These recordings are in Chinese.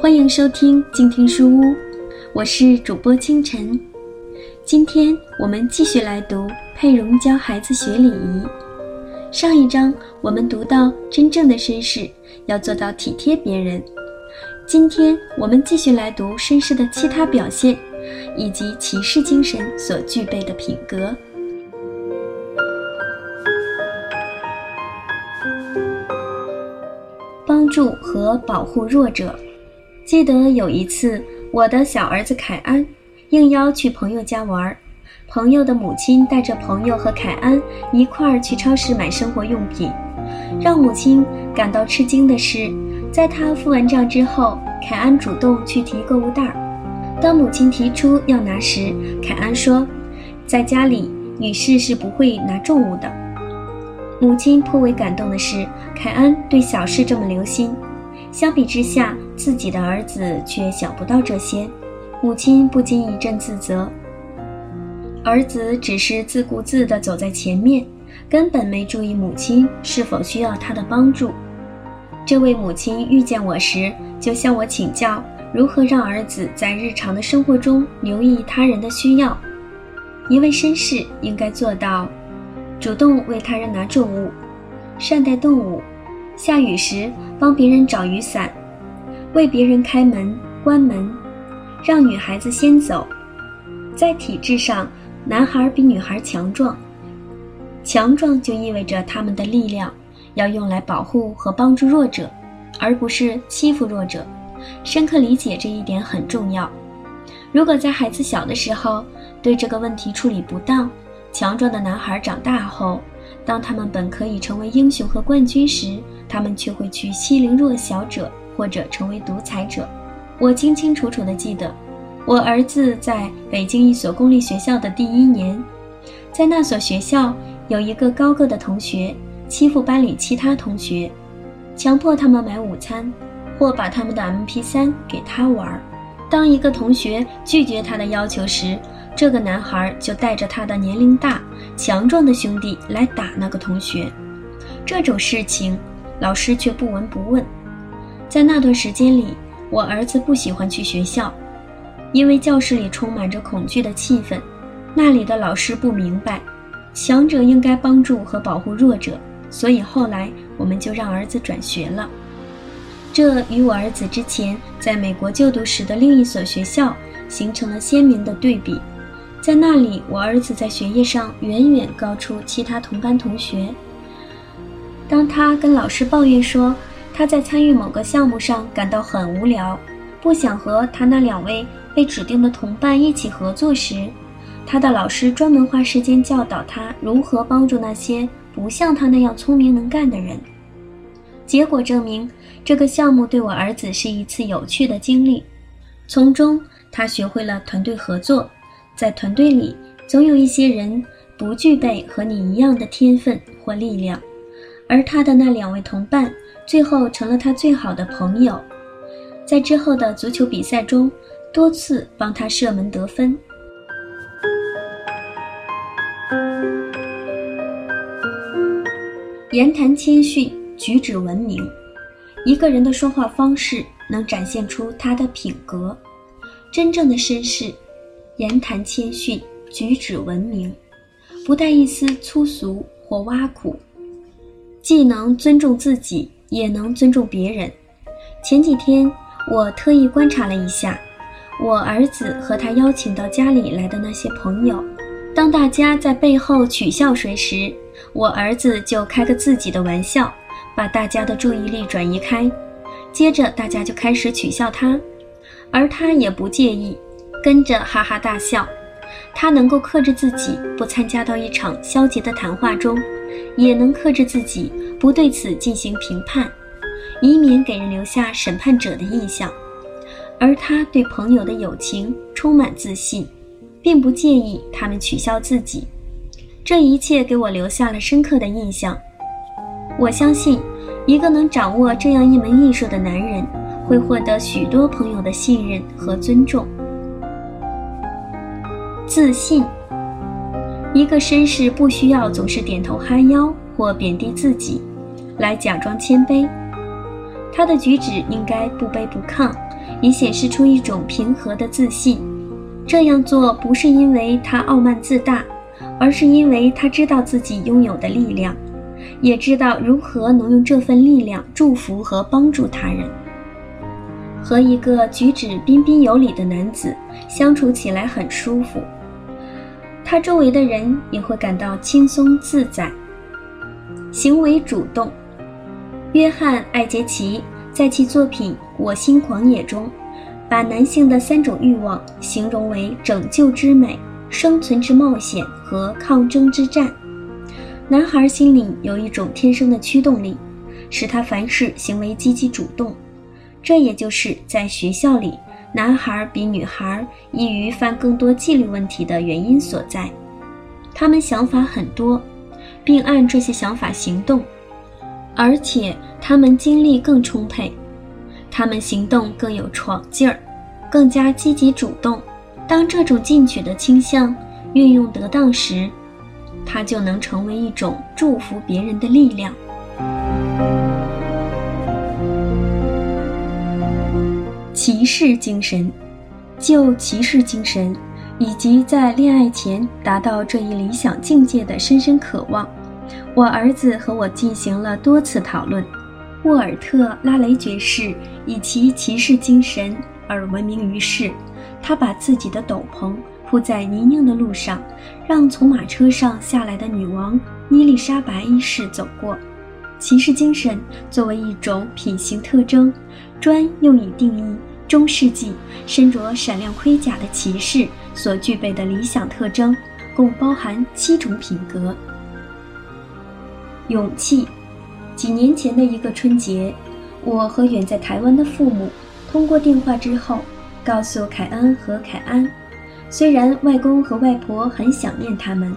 欢迎收听静听书屋，我是主播清晨。今天我们继续来读佩蓉教孩子学礼仪。上一章我们读到，真正的绅士要做到体贴别人。今天我们继续来读绅士的其他表现，以及骑士精神所具备的品格。帮助和保护弱者。记得有一次，我的小儿子凯安应邀去朋友家玩，朋友的母亲带着朋友和凯安一块儿去超市买生活用品。让母亲感到吃惊的是，在他付完账之后，凯安主动去提购物袋儿。当母亲提出要拿时，凯安说：“在家里，女士是不会拿重物的。”母亲颇为感动的是，凯安对小事这么留心。相比之下，自己的儿子却想不到这些，母亲不禁一阵自责。儿子只是自顾自地走在前面，根本没注意母亲是否需要他的帮助。这位母亲遇见我时，就向我请教如何让儿子在日常的生活中留意他人的需要。一位绅士应该做到：主动为他人拿重物，善待动物。下雨时帮别人找雨伞，为别人开门关门，让女孩子先走。在体质上，男孩比女孩强壮，强壮就意味着他们的力量要用来保护和帮助弱者，而不是欺负弱者。深刻理解这一点很重要。如果在孩子小的时候对这个问题处理不当，强壮的男孩长大后，当他们本可以成为英雄和冠军时，他们却会去欺凌弱小者，或者成为独裁者。我清清楚楚地记得，我儿子在北京一所公立学校的第一年，在那所学校有一个高个的同学欺负班里其他同学，强迫他们买午餐，或把他们的 MP3 给他玩。当一个同学拒绝他的要求时，这个男孩就带着他的年龄大、强壮的兄弟来打那个同学。这种事情。老师却不闻不问。在那段时间里，我儿子不喜欢去学校，因为教室里充满着恐惧的气氛。那里的老师不明白，强者应该帮助和保护弱者，所以后来我们就让儿子转学了。这与我儿子之前在美国就读时的另一所学校形成了鲜明的对比。在那里，我儿子在学业上远远高出其他同班同学。当他跟老师抱怨说他在参与某个项目上感到很无聊，不想和他那两位被指定的同伴一起合作时，他的老师专门花时间教导他如何帮助那些不像他那样聪明能干的人。结果证明，这个项目对我儿子是一次有趣的经历，从中他学会了团队合作。在团队里，总有一些人不具备和你一样的天分或力量。而他的那两位同伴最后成了他最好的朋友，在之后的足球比赛中多次帮他射门得分。言谈谦逊，举止文明。一个人的说话方式能展现出他的品格。真正的绅士，言谈谦逊，举止文明，不带一丝粗俗或挖苦。既能尊重自己，也能尊重别人。前几天我特意观察了一下，我儿子和他邀请到家里来的那些朋友，当大家在背后取笑谁时，我儿子就开个自己的玩笑，把大家的注意力转移开，接着大家就开始取笑他，而他也不介意，跟着哈哈大笑。他能够克制自己，不参加到一场消极的谈话中。也能克制自己，不对此进行评判，以免给人留下审判者的印象。而他对朋友的友情充满自信，并不介意他们取笑自己。这一切给我留下了深刻的印象。我相信，一个能掌握这样一门艺术的男人，会获得许多朋友的信任和尊重。自信。一个绅士不需要总是点头哈腰或贬低自己，来假装谦卑。他的举止应该不卑不亢，以显示出一种平和的自信。这样做不是因为他傲慢自大，而是因为他知道自己拥有的力量，也知道如何能用这份力量祝福和帮助他人。和一个举止彬彬有礼的男子相处起来很舒服，他周围的人也会感到轻松自在。行为主动，约翰·艾杰奇在其作品《我心狂野》中，把男性的三种欲望形容为拯救之美、生存之冒险和抗争之战。男孩心里有一种天生的驱动力，使他凡事行为积极主动。这也就是在学校里，男孩比女孩易于犯更多纪律问题的原因所在。他们想法很多，并按这些想法行动，而且他们精力更充沛，他们行动更有闯劲儿，更加积极主动。当这种进取的倾向运用得当时，它就能成为一种祝福别人的力量。士精神，就骑士精神，以及在恋爱前达到这一理想境界的深深渴望，我儿子和我进行了多次讨论。沃尔特·拉雷爵士以其骑士精神而闻名于世。他把自己的斗篷铺在泥泞的路上，让从马车上下来的女王伊丽莎白一世走过。骑士精神作为一种品行特征，专用以定义。中世纪身着闪亮盔甲的骑士所具备的理想特征，共包含七种品格。勇气。几年前的一个春节，我和远在台湾的父母通过电话之后，告诉凯恩和凯安，虽然外公和外婆很想念他们，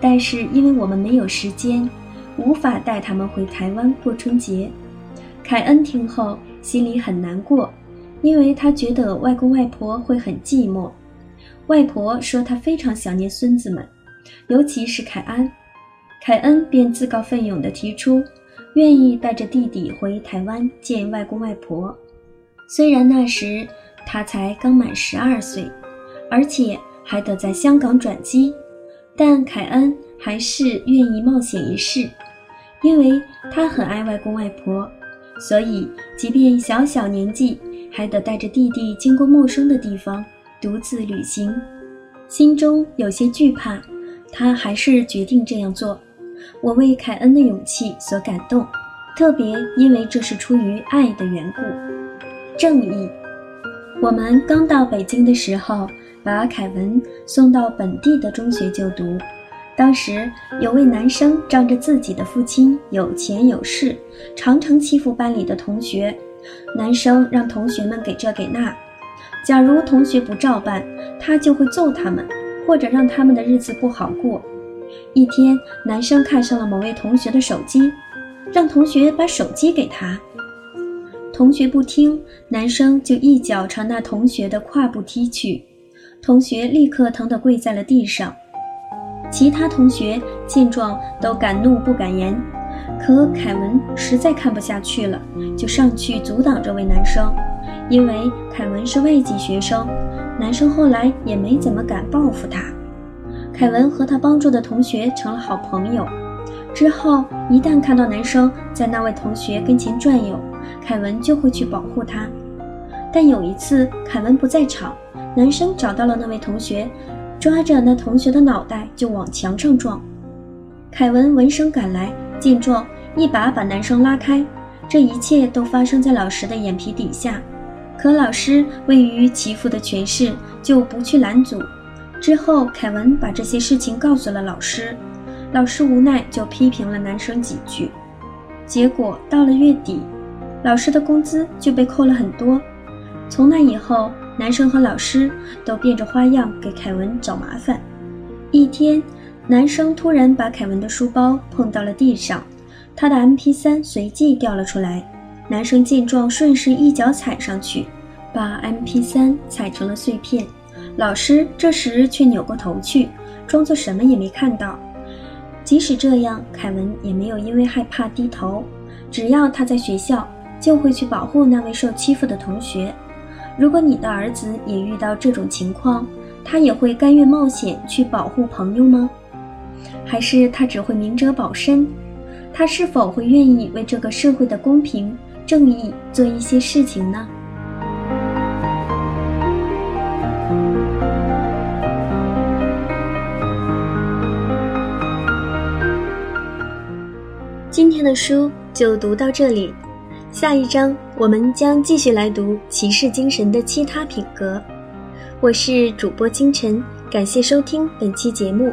但是因为我们没有时间，无法带他们回台湾过春节。凯恩听后心里很难过。因为他觉得外公外婆会很寂寞，外婆说她非常想念孙子们，尤其是凯安。凯恩便自告奋勇地提出，愿意带着弟弟回台湾见外公外婆。虽然那时他才刚满十二岁，而且还得在香港转机，但凯恩还是愿意冒险一试，因为他很爱外公外婆，所以即便小小年纪。还得带着弟弟经过陌生的地方，独自旅行，心中有些惧怕，他还是决定这样做。我为凯恩的勇气所感动，特别因为这是出于爱的缘故。正义。我们刚到北京的时候，把凯文送到本地的中学就读。当时有位男生仗着自己的父亲有钱有势，常常欺负班里的同学。男生让同学们给这给那，假如同学不照办，他就会揍他们，或者让他们的日子不好过。一天，男生看上了某位同学的手机，让同学把手机给他。同学不听，男生就一脚朝那同学的胯部踢去，同学立刻疼得跪在了地上。其他同学见状都敢怒不敢言。可凯文实在看不下去了，就上去阻挡这位男生。因为凯文是外籍学生，男生后来也没怎么敢报复他。凯文和他帮助的同学成了好朋友。之后，一旦看到男生在那位同学跟前转悠，凯文就会去保护他。但有一次，凯文不在场，男生找到了那位同学，抓着那同学的脑袋就往墙上撞。凯文闻声赶来。见状，一把把男生拉开。这一切都发生在老师的眼皮底下，可老师位于其父的权势，就不去拦阻。之后，凯文把这些事情告诉了老师，老师无奈就批评了男生几句。结果到了月底，老师的工资就被扣了很多。从那以后，男生和老师都变着花样给凯文找麻烦。一天。男生突然把凯文的书包碰到了地上，他的 MP3 随即掉了出来。男生见状，顺势一脚踩上去，把 MP3 踩成了碎片。老师这时却扭过头去，装作什么也没看到。即使这样，凯文也没有因为害怕低头。只要他在学校，就会去保护那位受欺负的同学。如果你的儿子也遇到这种情况，他也会甘愿冒险去保护朋友吗？还是他只会明哲保身？他是否会愿意为这个社会的公平正义做一些事情呢？今天的书就读到这里，下一章我们将继续来读骑士精神的其他品格。我是主播清晨，感谢收听本期节目，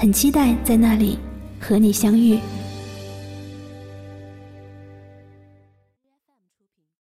很期待在那里和你相遇。